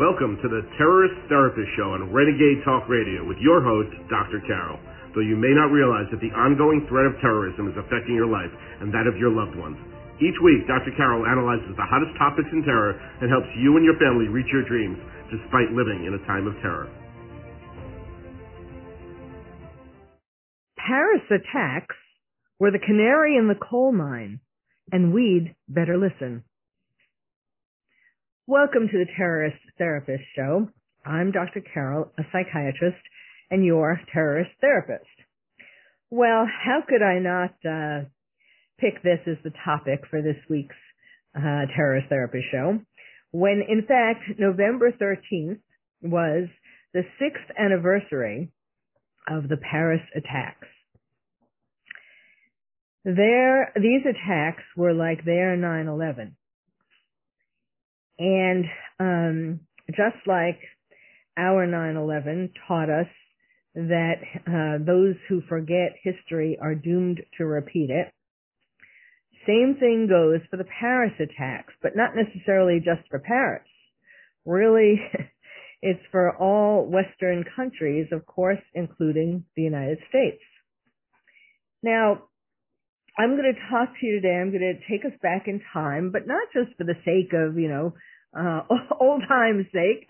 Welcome to the Terrorist Therapist Show on Renegade Talk Radio with your host, Dr. Carol. Though you may not realize that the ongoing threat of terrorism is affecting your life and that of your loved ones. Each week, Dr. Carol analyzes the hottest topics in terror and helps you and your family reach your dreams despite living in a time of terror. Paris attacks were the canary in the coal mine, and we'd better listen. Welcome to the Terrorist Therapist Show. I'm Dr. Carol, a psychiatrist and your terrorist therapist. Well, how could I not uh, pick this as the topic for this week's uh, Terrorist Therapist Show when, in fact, November 13th was the sixth anniversary of the Paris attacks. Their, these attacks were like their 9-11. And um, just like our 9/11 taught us that uh, those who forget history are doomed to repeat it. Same thing goes for the Paris attacks, but not necessarily just for Paris. Really, it's for all Western countries, of course, including the United States. Now, I'm going to talk to you today. I'm going to take us back in time, but not just for the sake of, you know, uh, old time's sake,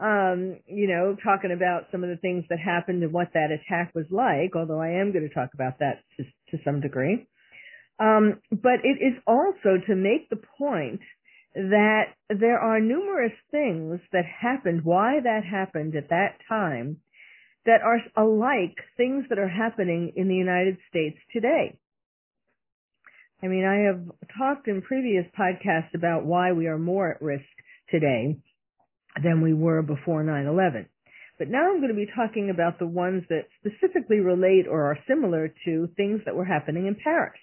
um, you know, talking about some of the things that happened and what that attack was like, although I am going to talk about that to, to some degree. Um, but it is also to make the point that there are numerous things that happened, why that happened at that time, that are alike things that are happening in the United States today. I mean, I have talked in previous podcasts about why we are more at risk today than we were before 9-11. But now I'm going to be talking about the ones that specifically relate or are similar to things that were happening in Paris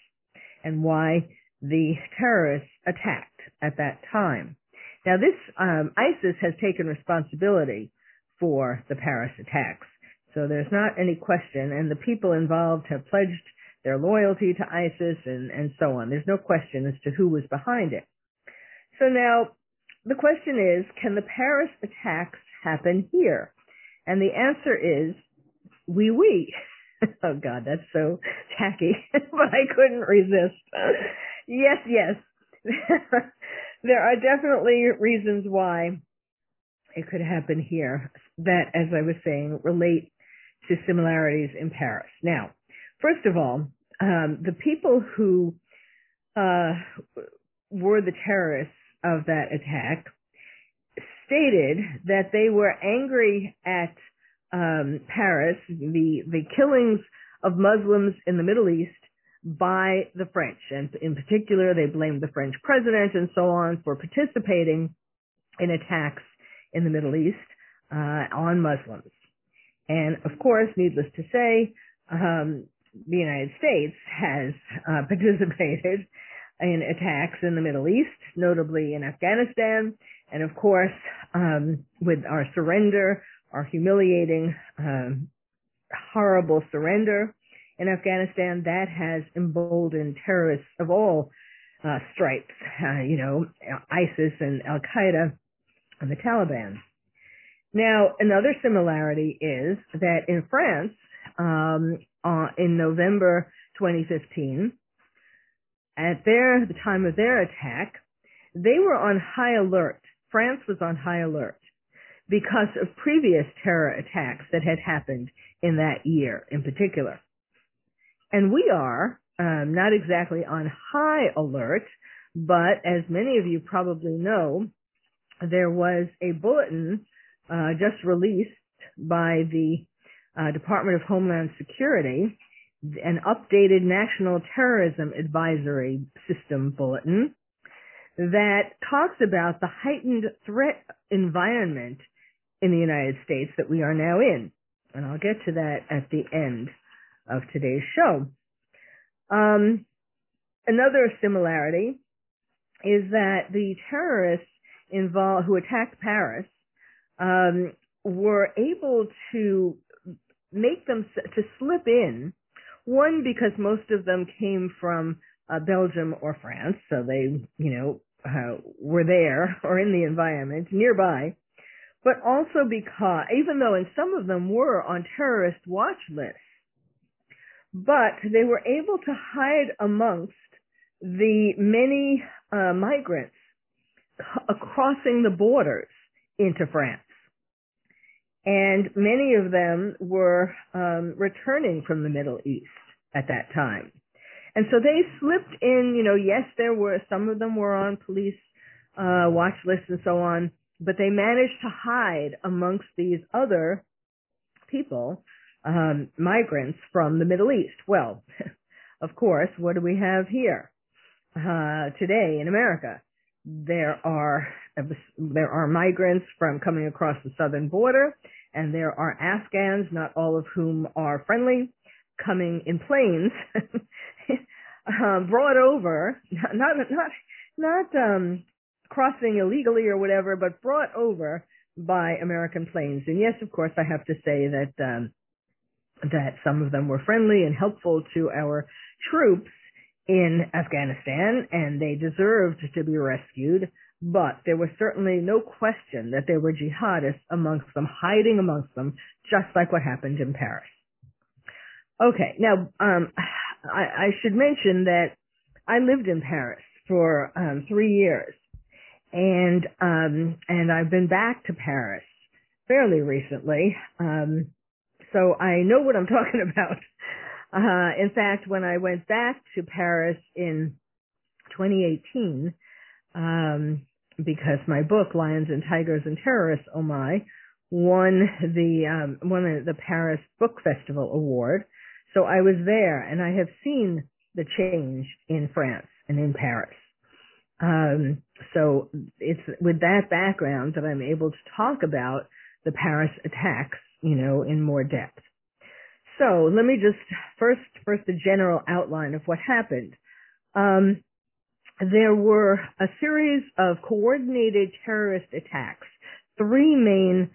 and why the terrorists attacked at that time. Now this, um, ISIS has taken responsibility for the Paris attacks. So there's not any question and the people involved have pledged their loyalty to ISIS and, and so on. There's no question as to who was behind it. So now the question is, can the Paris attacks happen here? And the answer is, oui, oui. oh God, that's so tacky, but I couldn't resist. yes, yes. there are definitely reasons why it could happen here that, as I was saying, relate to similarities in Paris. Now, first of all, um, the people who uh, were the terrorists of that attack stated that they were angry at um, Paris, the the killings of Muslims in the Middle East by the French, and in particular, they blamed the French president and so on for participating in attacks in the Middle East uh, on Muslims. And of course, needless to say, um, the United States has uh, participated in attacks in the Middle East, notably in Afghanistan, and of course, um, with our surrender, our humiliating, um, horrible surrender in Afghanistan, that has emboldened terrorists of all uh, stripes, uh, you know, ISIS and Al Qaeda and the Taliban. Now, another similarity is that in France, um, uh, in November 2015, at their the time of their attack, they were on high alert. France was on high alert because of previous terror attacks that had happened in that year in particular. And we are um, not exactly on high alert, but as many of you probably know, there was a bulletin uh, just released by the uh, Department of Homeland Security an updated National Terrorism Advisory System bulletin that talks about the heightened threat environment in the United States that we are now in. And I'll get to that at the end of today's show. Um, another similarity is that the terrorists involved who attacked Paris um, were able to make them to slip in one, because most of them came from uh, Belgium or France, so they, you know, uh, were there or in the environment nearby. but also because, even though and some of them were on terrorist watch lists, but they were able to hide amongst the many uh, migrants c- crossing the borders into France. And many of them were um, returning from the Middle East at that time. And so they slipped in, you know, yes, there were, some of them were on police uh, watch lists and so on, but they managed to hide amongst these other people, um, migrants from the Middle East. Well, of course, what do we have here uh, today in America? There are there are migrants from coming across the southern border, and there are Afghans, not all of whom are friendly, coming in planes, uh, brought over, not not not um, crossing illegally or whatever, but brought over by American planes. And yes, of course, I have to say that um, that some of them were friendly and helpful to our troops in Afghanistan, and they deserved to be rescued. But there was certainly no question that there were jihadists amongst them, hiding amongst them, just like what happened in Paris. Okay, now um, I, I should mention that I lived in Paris for um, three years, and um, and I've been back to Paris fairly recently, um, so I know what I'm talking about. Uh, in fact, when I went back to Paris in 2018, um, because my book Lions and Tigers and Terrorists, oh my, won the um, won the Paris Book Festival award. So I was there, and I have seen the change in France and in Paris. Um, so it's with that background that I'm able to talk about the Paris attacks, you know, in more depth. So let me just first, first a general outline of what happened. Um, there were a series of coordinated terrorist attacks. Three main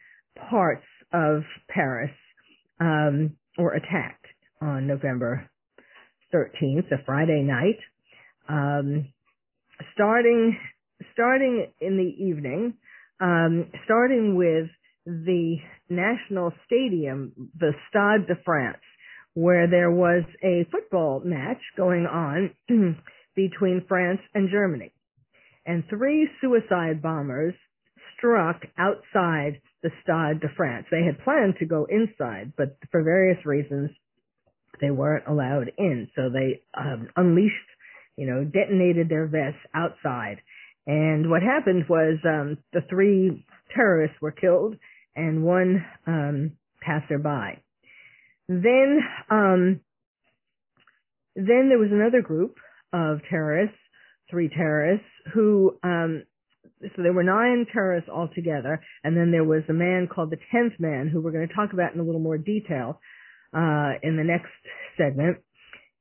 parts of Paris um, were attacked on November 13th, a Friday night. Um, starting starting in the evening, um, starting with the national stadium, the Stade de France, where there was a football match going on between France and Germany. And three suicide bombers struck outside the Stade de France. They had planned to go inside, but for various reasons, they weren't allowed in. So they um, unleashed, you know, detonated their vests outside. And what happened was um, the three terrorists were killed and one um, passerby. Then, um, then there was another group of terrorists, three terrorists, who um, so there were nine terrorists altogether, and then there was a man called the tenth man, who we're going to talk about in a little more detail uh, in the next segment.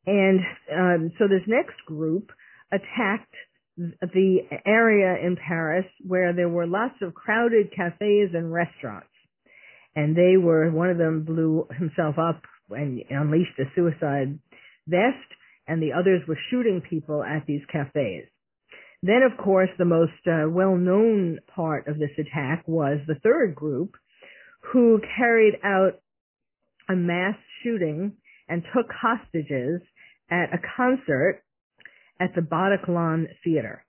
And um, so this next group attacked the area in Paris where there were lots of crowded cafes and restaurants. And they were, one of them blew himself up and unleashed a suicide vest, and the others were shooting people at these cafes. Then, of course, the most uh, well-known part of this attack was the third group, who carried out a mass shooting and took hostages at a concert at the Bataclan Theater.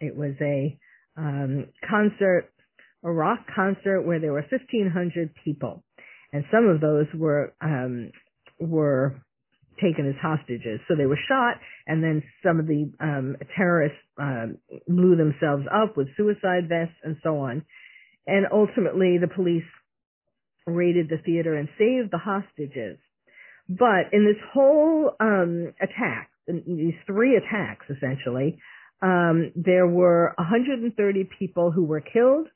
It was a um, concert, a rock concert where there were 1,500 people, and some of those were um, were taken as hostages. So they were shot, and then some of the um, terrorists um, blew themselves up with suicide vests and so on. And ultimately, the police raided the theater and saved the hostages. But in this whole um, attack, these three attacks essentially, um, there were 130 people who were killed,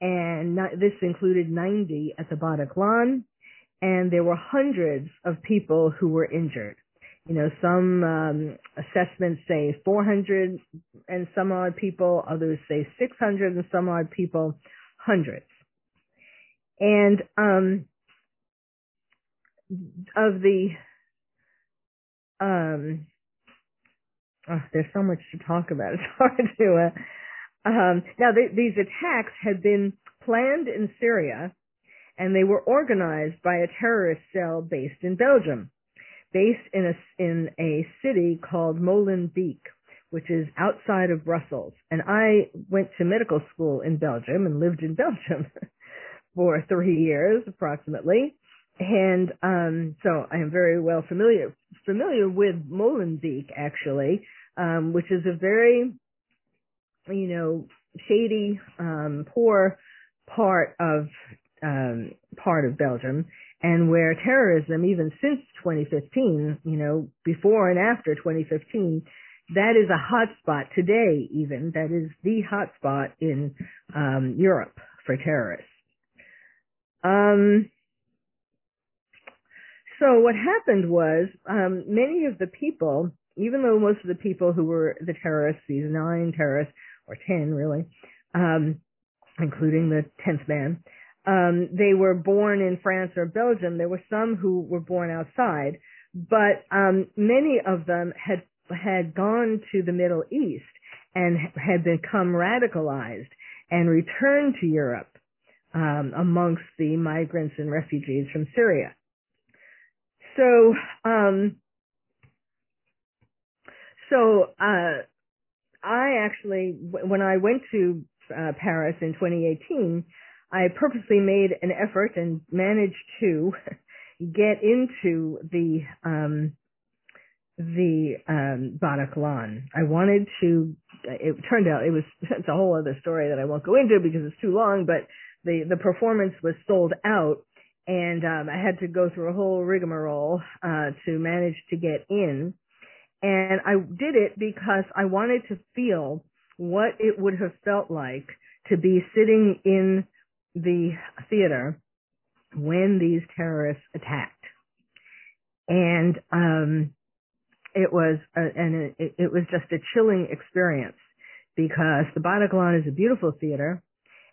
and not, this included 90 at the Bataclan, and there were hundreds of people who were injured. You know, some um, assessments say 400 and some odd people, others say 600 and some odd people, hundreds. And um, of the um oh, there's so much to talk about. It's hard to uh, um now th- these attacks had been planned in Syria and they were organized by a terrorist cell based in Belgium, based in a, in a city called Molenbeek, which is outside of Brussels. And I went to medical school in Belgium and lived in Belgium for three years approximately. And um, so I am very well familiar familiar with Molenbeek actually, um, which is a very you know shady, um, poor part of um, part of Belgium, and where terrorism, even since 2015, you know, before and after 2015, that is a hotspot today. Even that is the hotspot in um, Europe for terrorists. Um, so what happened was um, many of the people, even though most of the people who were the terrorists, these nine terrorists or ten really, um, including the tenth man, um, they were born in France or Belgium. There were some who were born outside, but um, many of them had had gone to the Middle East and had become radicalized and returned to Europe um, amongst the migrants and refugees from Syria. So, um, so uh, I actually, when I went to uh, Paris in 2018, I purposely made an effort and managed to get into the um, the um, Bataclan. I wanted to. It turned out it was it's a whole other story that I won't go into because it's too long. But the the performance was sold out, and um, I had to go through a whole rigmarole uh, to manage to get in. And I did it because I wanted to feel what it would have felt like to be sitting in the theater when these terrorists attacked. And um, it was a, and it, it was just a chilling experience because the Bataclan is a beautiful theater,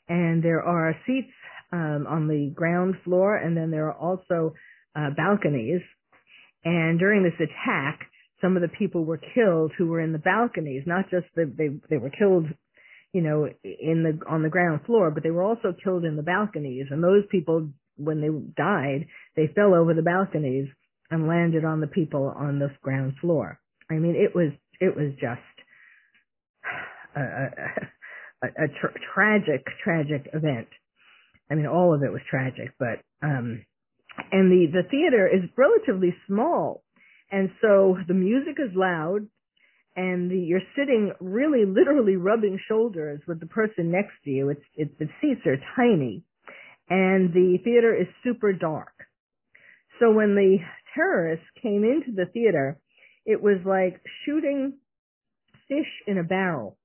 and there are seats um, on the ground floor, and then there are also uh, balconies. And during this attack, some of the people were killed who were in the balconies. Not just that they they were killed, you know, in the on the ground floor, but they were also killed in the balconies. And those people, when they died, they fell over the balconies and landed on the people on the ground floor. I mean, it was it was just a, a, a, tra- tragic, tragic event. I mean, all of it was tragic, but um, and the the theater is relatively small, and so the music is loud, and the, you're sitting really, literally rubbing shoulders with the person next to you. It's it, the seats are tiny, and the theater is super dark. So when the terrorists came into the theater, it was like shooting fish in a barrel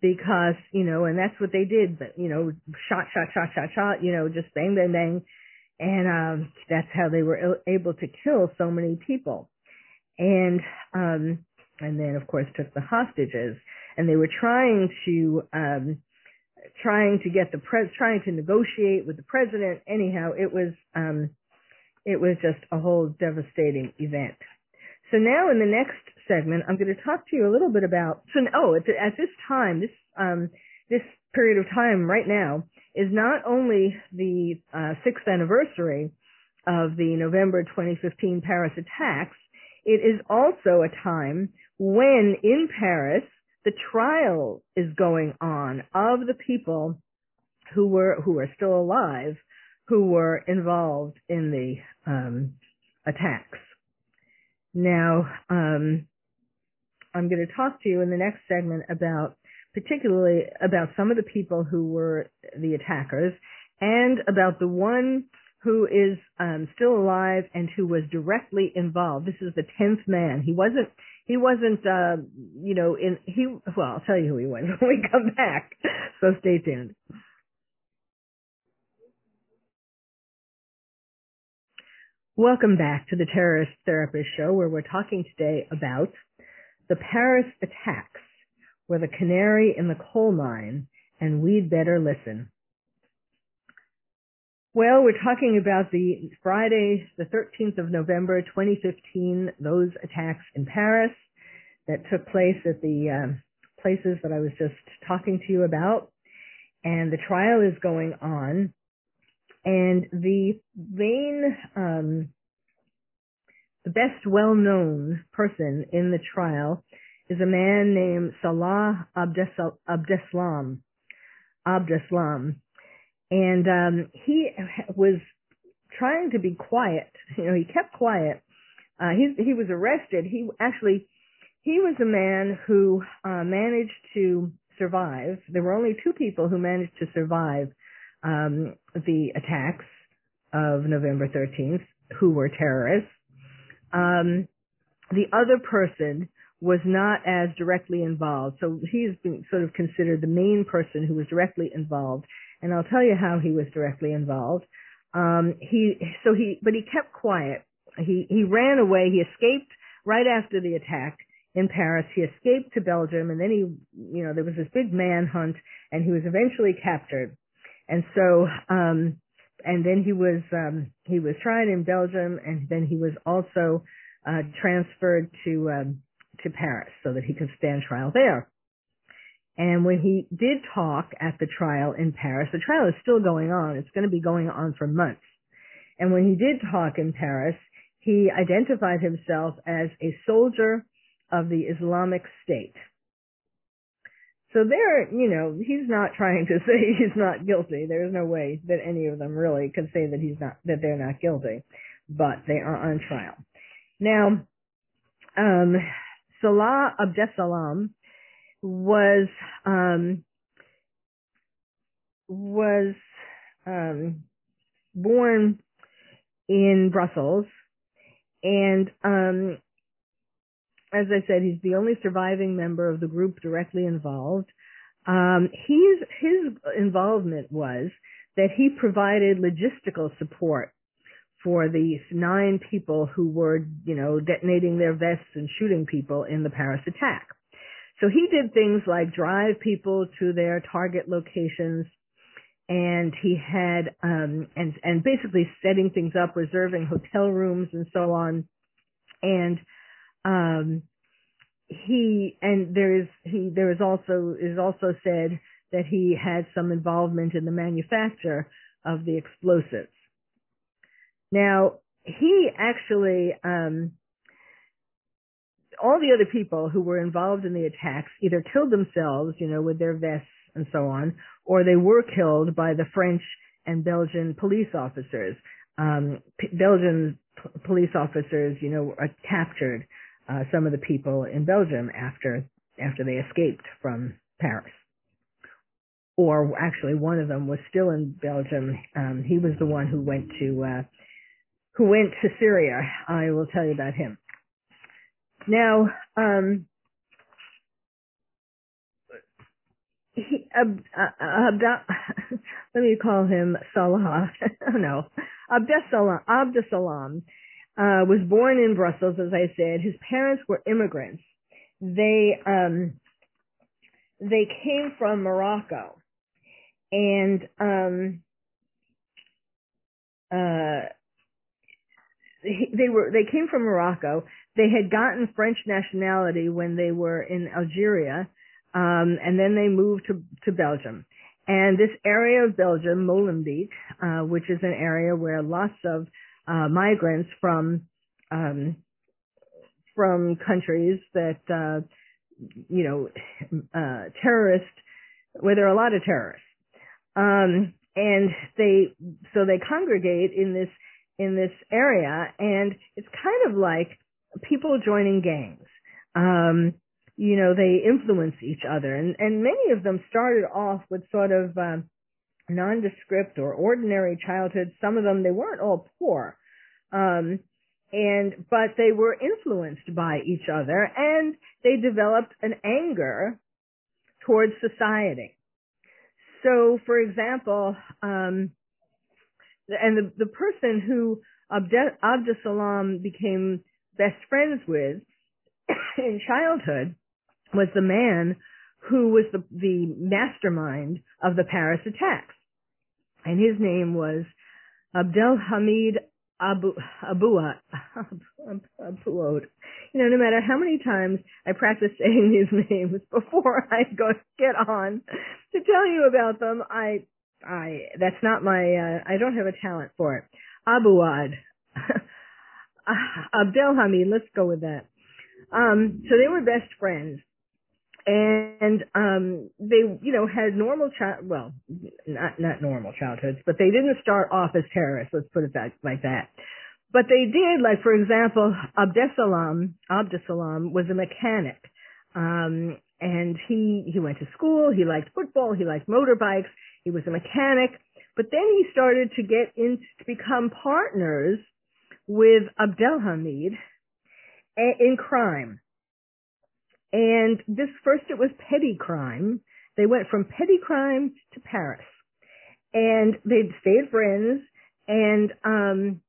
because, you know, and that's what they did, but, you know, shot, shot, shot, shot, shot, you know, just bang, bang, bang. And, um, that's how they were able to kill so many people. And, um, and then of course took the hostages and they were trying to, um, trying to get the pres, trying to negotiate with the president. Anyhow, it was, um, it was just a whole devastating event. So now in the next segment, I'm going to talk to you a little bit about, so, oh, at, at this time, this, um, this period of time right now is not only the uh, sixth anniversary of the November 2015 Paris attacks, it is also a time when in Paris the trial is going on of the people who were who are still alive who were involved in the um, attacks. Now, um, I'm going to talk to you in the next segment about particularly about some of the people who were the attackers and about the one who is um, still alive and who was directly involved. This is the tenth man. He wasn't. He wasn't. Uh, you know. In he. Well, I'll tell you who he was when we come back. So stay tuned. Welcome back to the Terrorist Therapist Show, where we're talking today about the Paris attacks, were the canary in the coal mine, and we'd better listen. Well, we're talking about the Friday, the 13th of November, 2015, those attacks in Paris that took place at the uh, places that I was just talking to you about. and the trial is going on. And the main, um, the best well-known person in the trial is a man named Salah Abdeslam. Abdeslam. And um, he was trying to be quiet. You know, he kept quiet. Uh, he he was arrested. He actually he was a man who uh, managed to survive. There were only two people who managed to survive um, the attacks of November 13th, who were terrorists. Um, the other person was not as directly involved, so he's been sort of considered the main person who was directly involved. And I'll tell you how he was directly involved. Um, he so he but he kept quiet. He he ran away. He escaped right after the attack in Paris. He escaped to Belgium, and then he you know there was this big manhunt, and he was eventually captured. And so um, and then he was um, he was tried in Belgium, and then he was also uh, transferred to um, to Paris so that he could stand trial there. And when he did talk at the trial in Paris, the trial is still going on. It's going to be going on for months. And when he did talk in Paris, he identified himself as a soldier of the Islamic State. So there, you know, he's not trying to say he's not guilty. There's no way that any of them really could say that he's not, that they're not guilty, but they are on trial. Now, um, Salah Abdesalam was um, was um, born in Brussels, and um, as I said, he's the only surviving member of the group directly involved. Um, he's, his involvement was that he provided logistical support for these nine people who were, you know, detonating their vests and shooting people in the Paris attack. So he did things like drive people to their target locations and he had um and and basically setting things up, reserving hotel rooms and so on. And um he and there is he there is also is also said that he had some involvement in the manufacture of the explosives. Now, he actually um all the other people who were involved in the attacks either killed themselves, you know, with their vests and so on, or they were killed by the French and Belgian police officers. Um, P- Belgian p- police officers, you know, captured uh, some of the people in Belgium after after they escaped from Paris. Or actually, one of them was still in Belgium. Um, he was the one who went to uh, who went to Syria. I will tell you about him. Now, um, he, uh, uh, uh, let me call him Salah. oh no, Abdesalam, Abdesalam uh, was born in Brussels, as I said. His parents were immigrants. They um, they came from Morocco, and um, uh, they were they came from Morocco. They had gotten French nationality when they were in Algeria, um, and then they moved to to Belgium. And this area of Belgium, Molenbeek, uh, which is an area where lots of uh, migrants from um, from countries that uh, you know uh, terrorist, where there are a lot of terrorists, um, and they so they congregate in this in this area, and it's kind of like people joining gangs. Um, you know, they influence each other, and and many of them started off with sort of um, nondescript or ordinary childhood. Some of them they weren't all poor, um, and but they were influenced by each other, and they developed an anger towards society. So, for example, um, and the, the person who Abd- Abdusalam became best friends with in childhood was the man who was the, the mastermind of the Paris attacks. And his name was Abdel Hamid Abu, you know, no matter how many times I practice saying these names before I go get on to tell you about them, I, I, that's not my, uh, I don't have a talent for it. Abaaoud. Abdelhamid, let's go with that. Um, so they were best friends. And um they, you know, had normal child well, not not normal childhoods, but they didn't start off as terrorists, let's put it that like that. But they did, like for example, Abdesalam, Abdesalam was a mechanic. Um and he he went to school, he liked football, he liked motorbikes, he was a mechanic, but then he started to get in to become partners with Abdelhamid in crime. And this first it was petty crime. They went from petty crime to Paris. And they stayed friends and um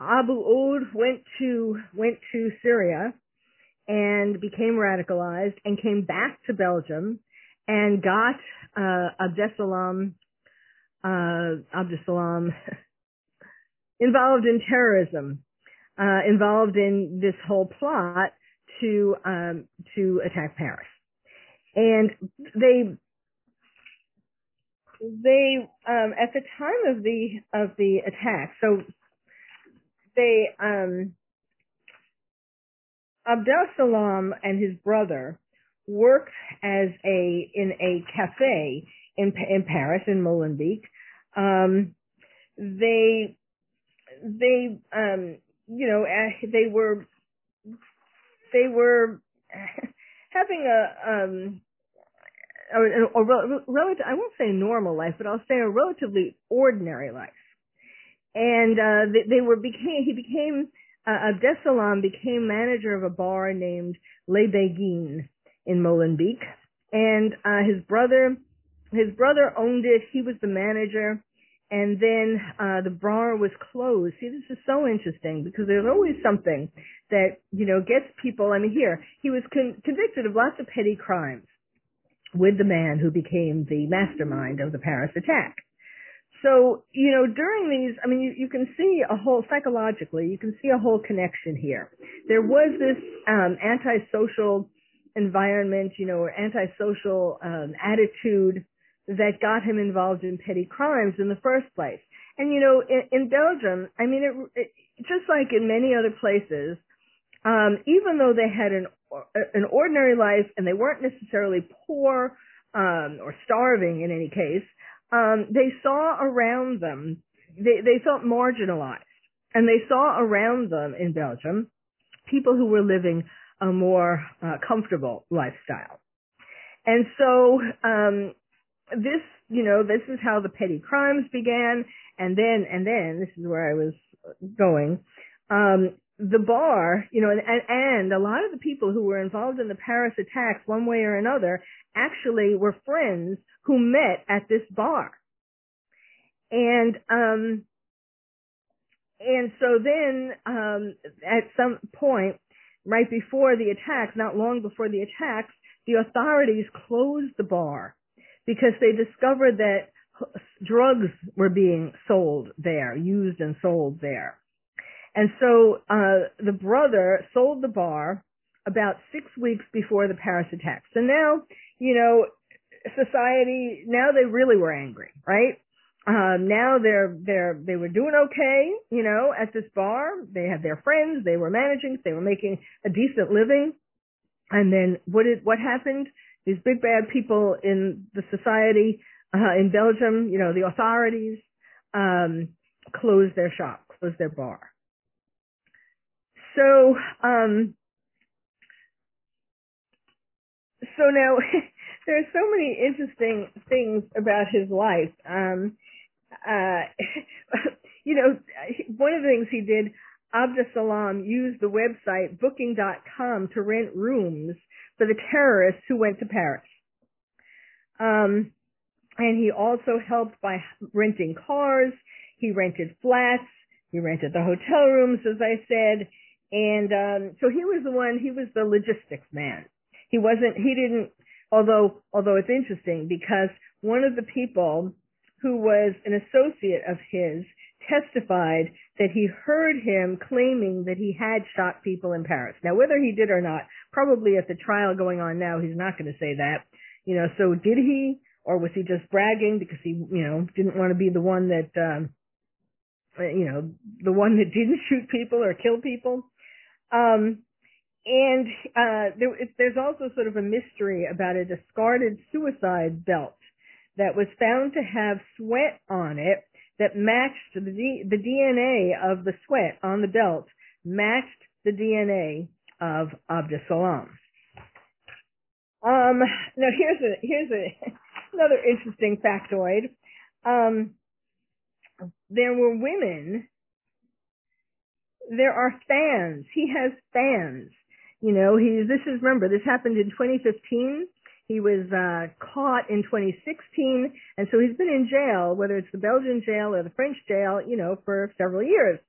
Abaaoud went to went to Syria and became radicalized and came back to Belgium and got uh Abdesalam uh Abdesalam involved in terrorism, uh involved in this whole plot to um, to attack Paris, and they they um, at the time of the of the attack, so they um, Abdel Salam and his brother worked as a in a cafe in in Paris in Molenbeek. Um, they they um, you know they were they were having a um a, a, a relative I won't say normal life, but I'll say a relatively ordinary life. And uh they, they were became he became uh, Abdesalam became manager of a bar named Les Béguines in Molenbeek, and uh, his brother his brother owned it. He was the manager, and then uh, the bar was closed. See, this is so interesting because there's always something that you know gets people. I mean, here he was con- convicted of lots of petty crimes with the man who became the mastermind of the Paris attack. So, you know, during these, I mean, you, you can see a whole, psychologically, you can see a whole connection here. There was this um, antisocial environment, you know, or antisocial um, attitude that got him involved in petty crimes in the first place. And you know, in, in Belgium, I mean, it, it, just like in many other places, um, even though they had an an ordinary life and they weren't necessarily poor um, or starving in any case, um, they saw around them they they felt marginalized, and they saw around them in Belgium people who were living a more uh, comfortable lifestyle. And so um, this, you know, this is how the petty crimes began, and then, and then, this is where I was going. Um, the bar, you know, and, and a lot of the people who were involved in the Paris attacks, one way or another, actually were friends who met at this bar. And, um, and so then, um, at some point, right before the attacks, not long before the attacks, the authorities closed the bar because they discovered that drugs were being sold there, used and sold there. And so uh, the brother sold the bar about six weeks before the Paris attacks. So now, you know, society now they really were angry, right? Um, now they're they're they were doing okay, you know, at this bar. They had their friends, they were managing, they were making a decent living. And then what did what happened? These big bad people in the society uh, in Belgium, you know, the authorities um, closed their shop, closed their bar. So, um, so now there are so many interesting things about his life. Um, uh, you know, one of the things he did, Abdesalam used the website booking.com to rent rooms for the terrorists who went to Paris. Um, and he also helped by renting cars. He rented flats. He rented the hotel rooms, as I said. And um, so he was the one. He was the logistics man. He wasn't. He didn't. Although, although it's interesting because one of the people who was an associate of his testified that he heard him claiming that he had shot people in Paris. Now, whether he did or not, probably at the trial going on now, he's not going to say that. You know, so did he, or was he just bragging because he, you know, didn't want to be the one that, um, you know, the one that didn't shoot people or kill people? Um, and uh, there, there's also sort of a mystery about a discarded suicide belt that was found to have sweat on it that matched the, the DNA of the sweat on the belt matched the DNA of Abdus Um, now here's a here's a another interesting factoid. Um, there were women. There are fans. He has fans. You know, he. This is remember this happened in 2015. He was uh, caught in 2016, and so he's been in jail, whether it's the Belgian jail or the French jail, you know, for several years.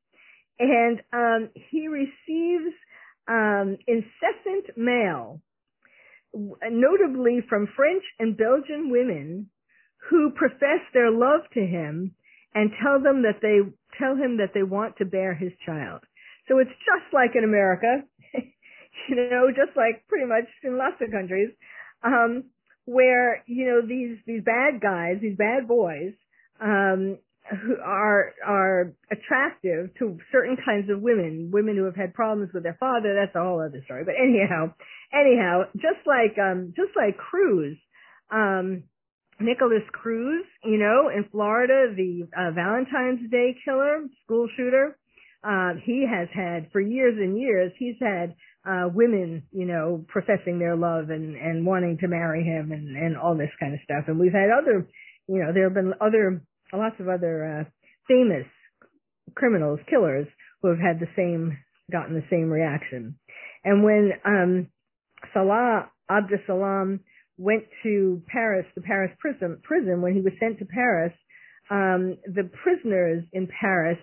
And um, he receives um, incessant mail, notably from French and Belgian women who profess their love to him and tell them that they tell him that they want to bear his child. So it's just like in America, you know, just like pretty much in lots of countries um, where you know these these bad guys, these bad boys, um, who are are attractive to certain kinds of women, women who have had problems with their father. That's a whole other story. But anyhow, anyhow, just like um, just like Cruz. Um, Nikolas Cruz, you know, in Florida, the uh, Valentine's Day killer, school shooter, uh, he has had for years and years. He's had uh, women, you know, professing their love and, and wanting to marry him and, and all this kind of stuff. And we've had other, you know, there have been other, lots of other, uh, famous criminals, killers who have had the same, gotten the same reaction. And when, um, Salah Abdeslam went to Paris, the Paris prison, prison, when he was sent to Paris, um, the prisoners in Paris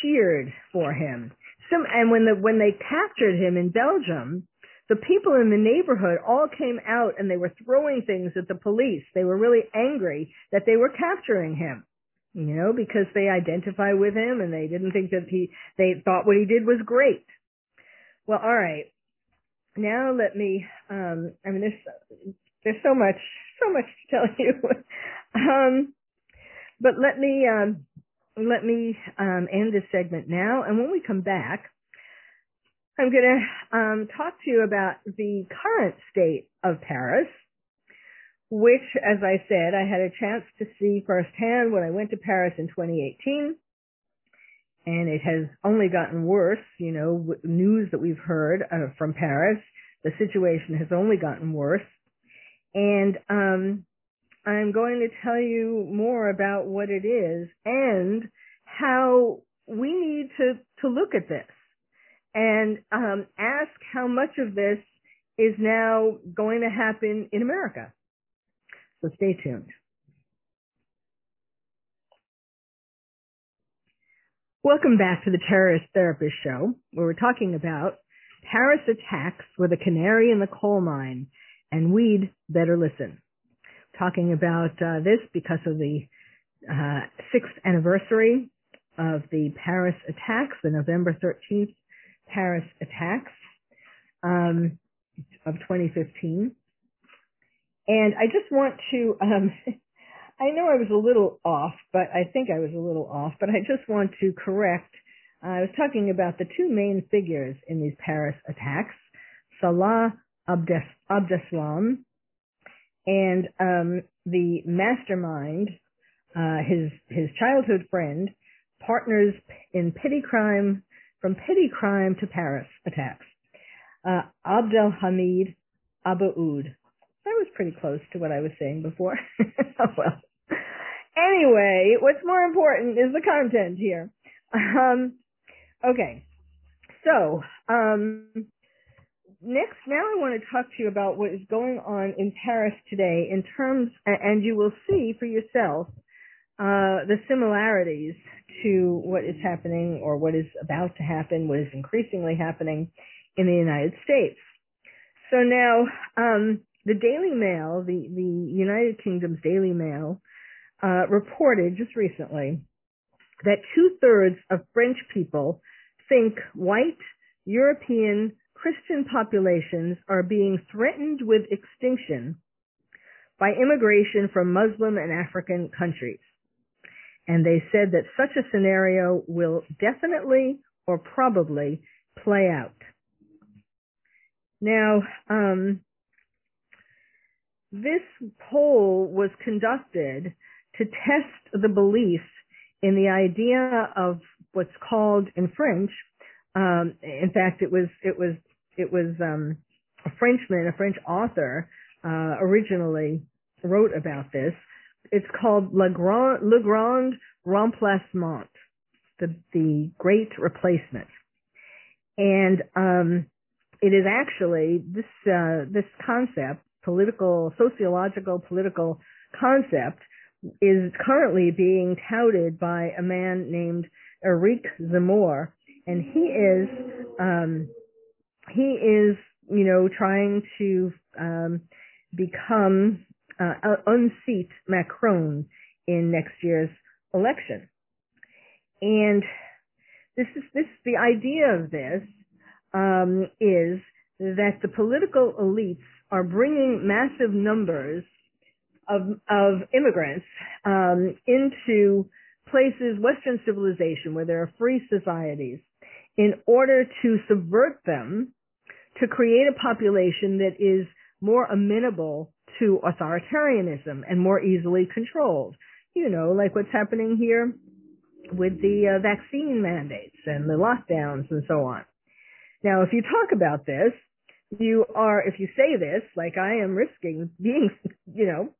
cheered for him some, and when the, when they captured him in Belgium, the people in the neighborhood all came out and they were throwing things at the police. They were really angry that they were capturing him, you know, because they identify with him and they didn't think that he, they thought what he did was great. Well, all right. Now let me, um, I mean, there's, there's so much, so much to tell you. um, but let me, um, let me um, end this segment now. And when we come back, I'm going to um, talk to you about the current state of Paris, which, as I said, I had a chance to see firsthand when I went to Paris in 2018. And it has only gotten worse, you know, news that we've heard uh, from Paris. The situation has only gotten worse. And um, I'm going to tell you more about what it is and how we need to, to look at this and um, ask how much of this is now going to happen in America. So stay tuned. Welcome back to the Terrorist Therapist Show, where we're talking about Paris attacks with a canary in the coal mine, and we'd better listen talking about uh, this because of the uh, sixth anniversary of the Paris attacks, the November 13th Paris attacks um, of 2015. And I just want to, um, I know I was a little off, but I think I was a little off, but I just want to correct. Uh, I was talking about the two main figures in these Paris attacks, Salah Abdeslam and um, the mastermind, uh, his his childhood friend, partners in petty crime from petty crime to Paris attacks. Uh, Abdel Hamid That was pretty close to what I was saying before. well. Anyway, what's more important is the content here. Um, okay. So, um, next, now I want to talk to you about what is going on in Paris today in terms, and you will see for yourself uh, the similarities to what is happening or what is about to happen, what is increasingly happening in the United States. So now, um, the Daily Mail, the, the United Kingdom's Daily Mail, uh, reported just recently that two thirds of French people think white European Christian populations are being threatened with extinction by immigration from Muslim and African countries. And they said that such a scenario will definitely or probably play out. Now, um, this poll was conducted to test the belief in the idea of what's called in French. Um, in fact, it was it was it was um, a Frenchman, a French author, uh, originally wrote about this. It's called Le Grand Le Grand Remplacement, the the Great Replacement, and um, it is actually this uh, this concept, political, sociological, political concept, is currently being touted by a man named Eric Zemmour, and he is um, he is you know trying to um, become uh, unseat Macron in next year's election, and this is this the idea of this um, is that the political elites are bringing massive numbers of, of immigrants um, into places, Western civilization, where there are free societies, in order to subvert them to create a population that is more amenable to authoritarianism and more easily controlled. You know, like what's happening here with the uh, vaccine mandates and the lockdowns and so on. Now, if you talk about this, you are, if you say this, like I am risking being, you know,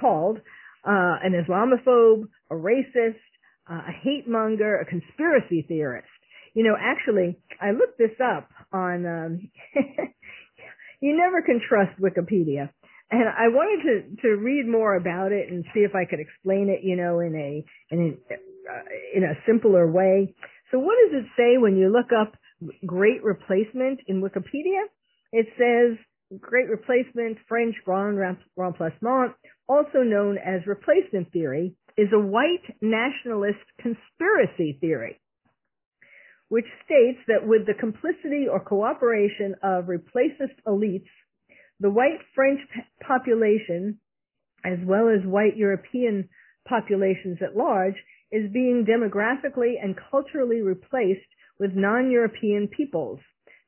called uh, an Islamophobe, a racist, uh, a hate monger, a conspiracy theorist. You know, actually, I looked this up on. Um, you never can trust Wikipedia, and I wanted to to read more about it and see if I could explain it. You know, in a in a uh, in a simpler way. So, what does it say when you look up great replacement in Wikipedia? It says great replacement, French grand remplacement, also known as replacement theory, is a white nationalist conspiracy theory, which states that with the complicity or cooperation of replacist elites, the white French population, as well as white European populations at large, is being demographically and culturally replaced with non-European peoples,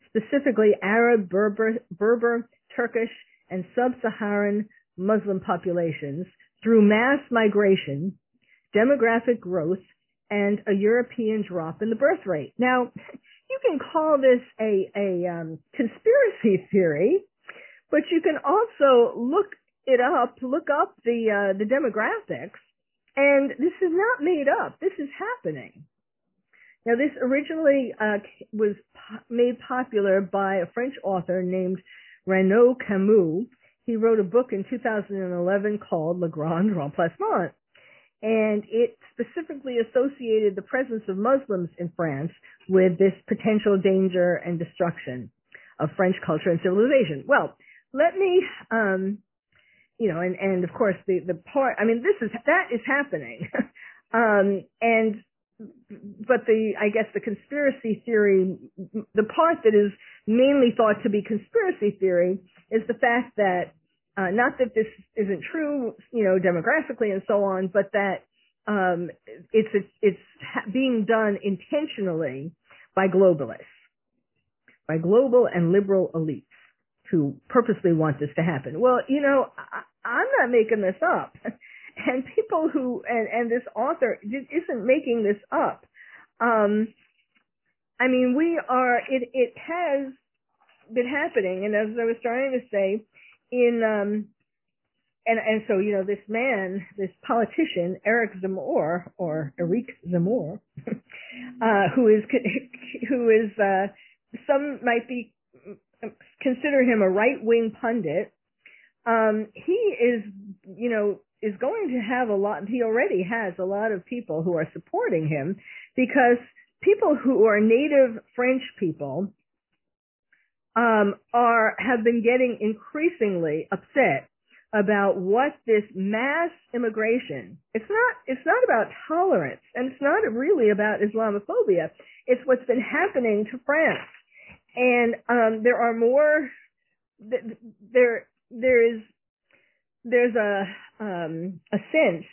specifically Arab, Berber, Berber Turkish, and sub-Saharan Muslim populations through mass migration, demographic growth, and a European drop in the birth rate. Now, you can call this a, a um, conspiracy theory, but you can also look it up, look up the uh, the demographics, and this is not made up. This is happening. Now, this originally uh, was po- made popular by a French author named Renaud Camus. He wrote a book in 2011 called Le Grand Remplacement. And it specifically associated the presence of Muslims in France with this potential danger and destruction of French culture and civilization. Well, let me, um, you know, and, and of course the, the part, I mean, this is, that is happening. um, and but the I guess the conspiracy theory, the part that is mainly thought to be conspiracy theory is the fact that uh, not that this isn't true, you know, demographically and so on, but that um, it's it's, being done intentionally by globalists, by global and liberal elites who purposely want this to happen. Well, you know, I, I'm not making this up. and people who and and this author isn't making this up. Um, I mean, we are. It it has been happening, and as I was trying to say, in um, and and so you know this man, this politician, Eric Zemmour or Eric Zemmour, uh, who is who is uh, some might be consider him a right wing pundit. Um, he is, you know, is going to have a lot, he already has a lot of people who are supporting him because people who are native French people um, are have been getting increasingly upset about what this mass immigration it's not it's not about tolerance and it's not really about islamophobia. It's what's been happening to france. And um there are more there there is there's a um a sense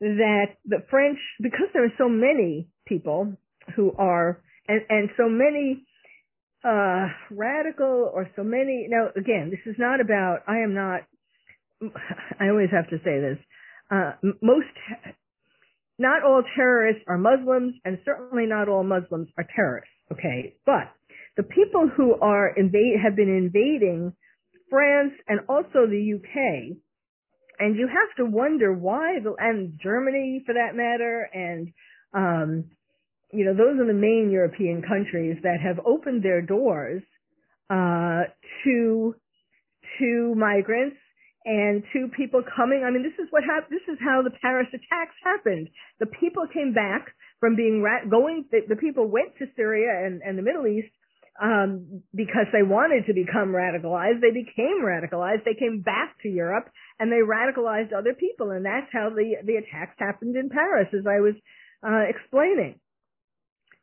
that the french because there are so many people who are and and so many uh radical or so many now again this is not about i am not I always have to say this. Uh, most, not all terrorists are Muslims, and certainly not all Muslims are terrorists. Okay, but the people who are invade have been invading France and also the UK, and you have to wonder why, the, and Germany for that matter, and um, you know those are the main European countries that have opened their doors uh, to to migrants and to people coming. I mean, this is what happened. This is how the Paris attacks happened. The people came back from being going. The, the people went to Syria and, and the Middle East um, because they wanted to become radicalized. They became radicalized. They came back to Europe and they radicalized other people, and that's how the the attacks happened in Paris, as I was uh, explaining.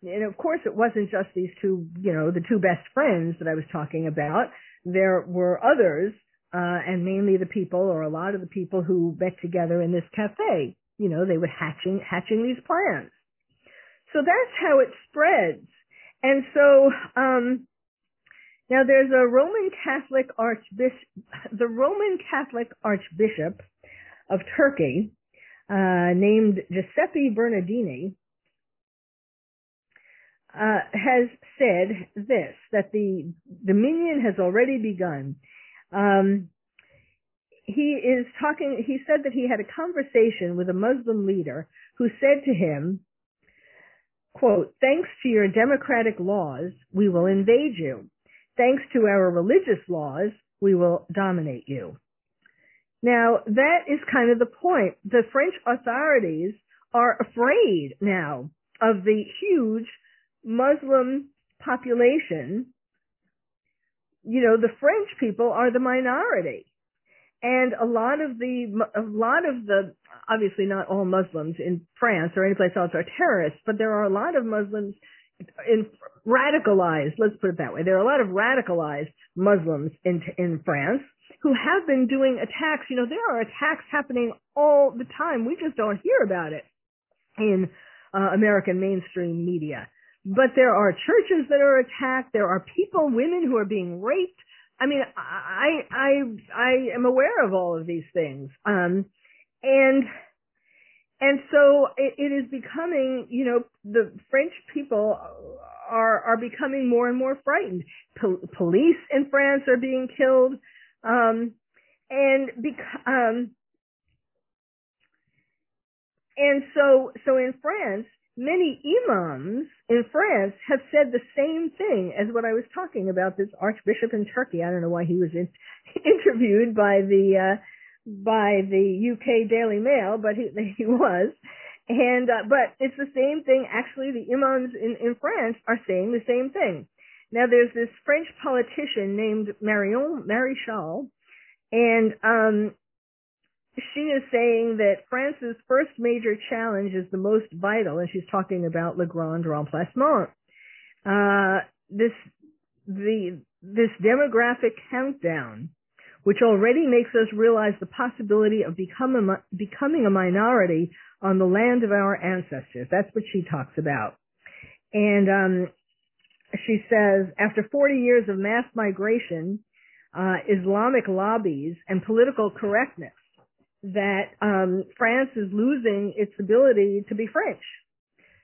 And of course, it wasn't just these two, you know, the two best friends that I was talking about. There were others uh, and mainly the people or a lot of the people who met together in this cafe. You know, they were hatching, hatching these plans. So that's how it spreads. And so, um, now there's a Roman Catholic archbishop, the Roman Catholic Archbishop of Turkey, uh, named Giuseppe Bernardini, uh, has said this, that the dominion has already begun. Um, he is talking, he said that he had a conversation with a Muslim leader who said to him, quote, thanks to your democratic laws, we will invade you. Thanks to our religious laws, we will dominate you. Now, that is kind of the point. The French authorities are afraid now of the huge Muslim population you know, the French people are the minority. And a lot of the, a lot of the, obviously not all Muslims in France or anyplace else are terrorists, but there are a lot of Muslims in radicalized, let's put it that way. There are a lot of radicalized Muslims in, in France who have been doing attacks. You know, there are attacks happening all the time. We just don't hear about it in uh, American mainstream media but there are churches that are attacked. There are people, women who are being raped. I mean, I, I, I am aware of all of these things. Um, and, and so it, it is becoming, you know, the French people are, are becoming more and more frightened. Po- police in France are being killed. Um, and, bec- um, and so, so in France, many imams in France have said the same thing as what I was talking about this archbishop in Turkey. I don't know why he was in, interviewed by the uh, by the UK Daily Mail, but he, he was. And uh, but it's the same thing. Actually, the imams in in France are saying the same thing. Now, there's this French politician named Marion Maréchal, and um, she is saying that France's first major challenge is the most vital, and she's talking about Le Grand Remplacement. Uh, this the this demographic countdown, which already makes us realize the possibility of become a, becoming a minority on the land of our ancestors. That's what she talks about, and um, she says after 40 years of mass migration, uh, Islamic lobbies, and political correctness that um, France is losing its ability to be French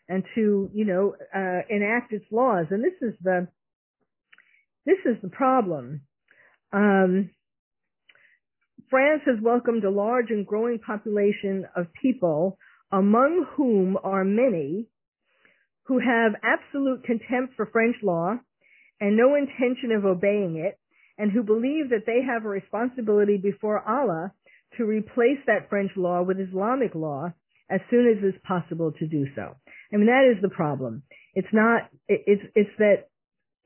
and to, you know, uh, enact its laws. And this is the this is the problem. Um, France has welcomed a large and growing population of people, among whom are many who have absolute contempt for French law and no intention of obeying it, and who believe that they have a responsibility before Allah to replace that French law with Islamic law as soon as it's possible to do so. I mean, that is the problem. It's not, it's, it's that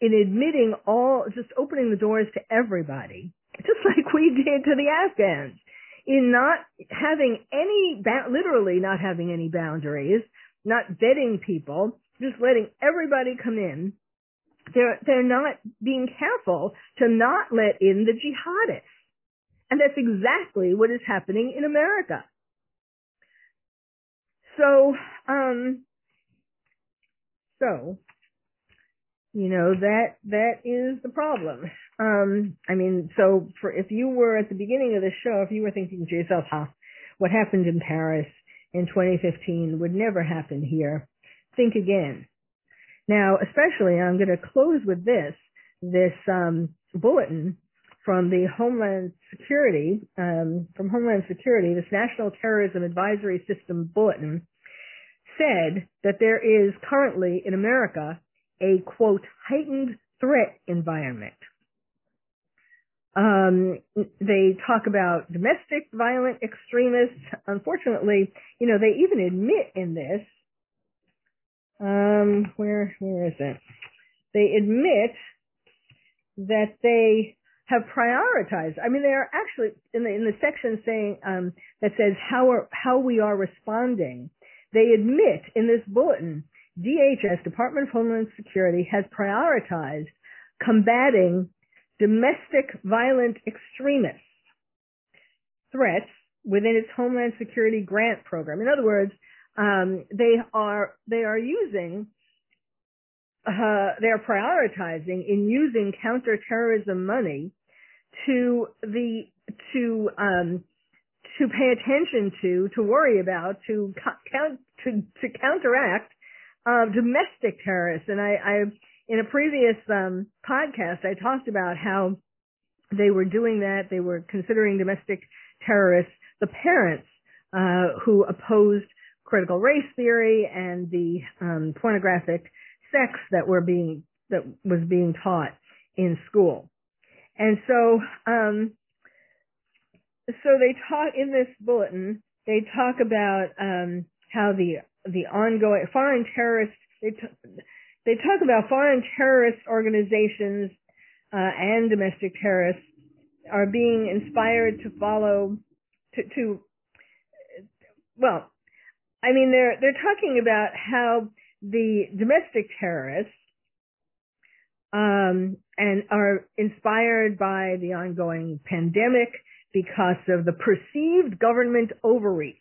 in admitting all, just opening the doors to everybody, just like we did to the Afghans, in not having any, literally not having any boundaries, not vetting people, just letting everybody come in. They're, they're not being careful to not let in the jihadists. And that's exactly what is happening in America. So, um, so, you know, that, that is the problem. Um, I mean, so for, if you were at the beginning of the show, if you were thinking to yourself, huh, what happened in Paris in 2015 would never happen here, think again. Now, especially, I'm going to close with this, this, um, bulletin from the Homeland Security, um, from Homeland Security, this National Terrorism Advisory System bulletin said that there is currently in America a quote heightened threat environment. Um, they talk about domestic violent extremists. Unfortunately, you know, they even admit in this. Um, where where is it? They admit that they have prioritized. I mean, they are actually in the in the section saying um, that says how are how we are responding. They admit in this bulletin, DHS Department of Homeland Security has prioritized combating domestic violent extremists threats within its Homeland Security grant program. In other words, um, they are they are using uh, they are prioritizing in using counterterrorism money to the to um, to pay attention to, to worry about, to count to to counteract uh, domestic terrorists. And I, I in a previous um, podcast, I talked about how they were doing that. They were considering domestic terrorists the parents uh, who opposed critical race theory and the um, pornographic sex that were being that was being taught in school. And so, um, so they talk in this bulletin. They talk about um, how the the ongoing foreign terrorist. They t- they talk about foreign terrorist organizations uh, and domestic terrorists are being inspired to follow to, to well, I mean they're they're talking about how the domestic terrorists um, and are inspired by the ongoing pandemic because of the perceived government overreach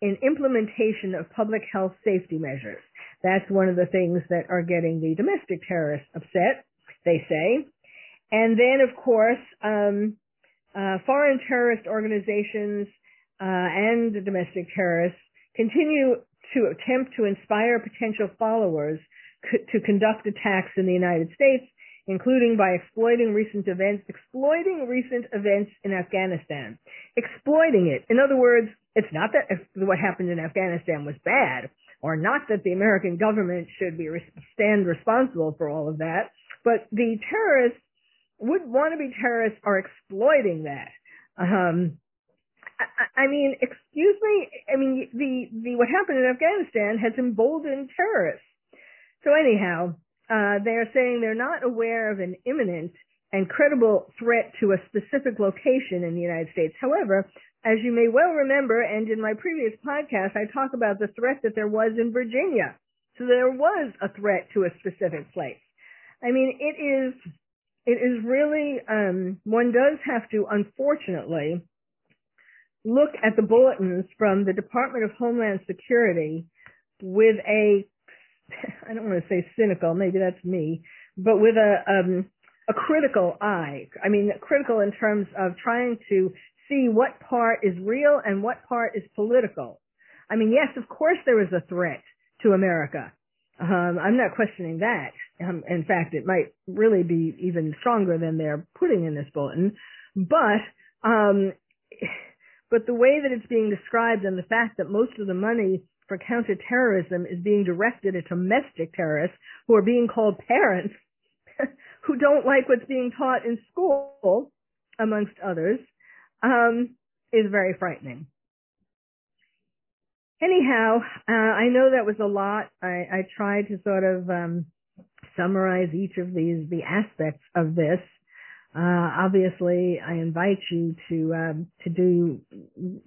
in implementation of public health safety measures. That's one of the things that are getting the domestic terrorists upset, they say. And then, of course, um, uh, foreign terrorist organizations uh, and the domestic terrorists continue to attempt to inspire potential followers to conduct attacks in the United States, including by exploiting recent events, exploiting recent events in Afghanistan, exploiting it. In other words, it's not that what happened in Afghanistan was bad, or not that the American government should be stand responsible for all of that, but the terrorists would want to be terrorists are exploiting that. Um, I, I mean, excuse me. I mean, the, the what happened in Afghanistan has emboldened terrorists. So anyhow, uh, they are saying they're not aware of an imminent and credible threat to a specific location in the United States. However, as you may well remember, and in my previous podcast, I talk about the threat that there was in Virginia. So there was a threat to a specific place. I mean, it is, it is really, um, one does have to, unfortunately, look at the bulletins from the Department of Homeland Security with a, I don't want to say cynical, maybe that's me, but with a, um, a critical eye. I mean, critical in terms of trying to see what part is real and what part is political. I mean, yes, of course there is a threat to America. Um, I'm not questioning that. Um, in fact, it might really be even stronger than they're putting in this bulletin. But um, but the way that it's being described and the fact that most of the money for counterterrorism is being directed at domestic terrorists who are being called parents who don't like what's being taught in school, amongst others, um, is very frightening. Anyhow, uh, I know that was a lot. I, I tried to sort of um, summarize each of these the aspects of this. Uh, obviously, I invite you to um, to do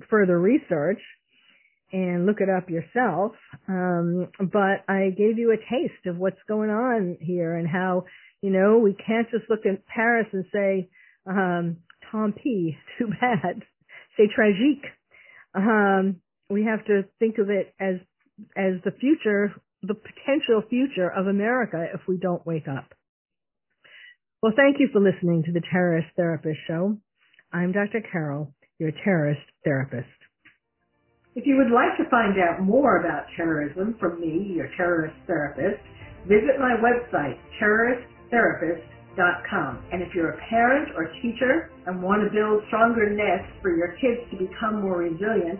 further research and look it up yourself. Um, but I gave you a taste of what's going on here and how you know we can't just look at Paris and say um, tant pis, too bad, c'est tragique. Um, we have to think of it as as the future, the potential future of America if we don't wake up. Well, thank you for listening to the Terrorist Therapist Show. I'm Dr. Carol, your terrorist therapist. If you would like to find out more about terrorism from me, your terrorist therapist, visit my website, terroristtherapist.com. And if you're a parent or teacher and want to build stronger nests for your kids to become more resilient,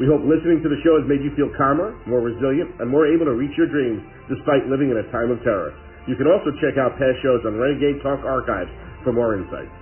We hope listening to the show has made you feel calmer, more resilient, and more able to reach your dreams despite living in a time of terror. You can also check out past shows on Renegade Talk Archives for more insights.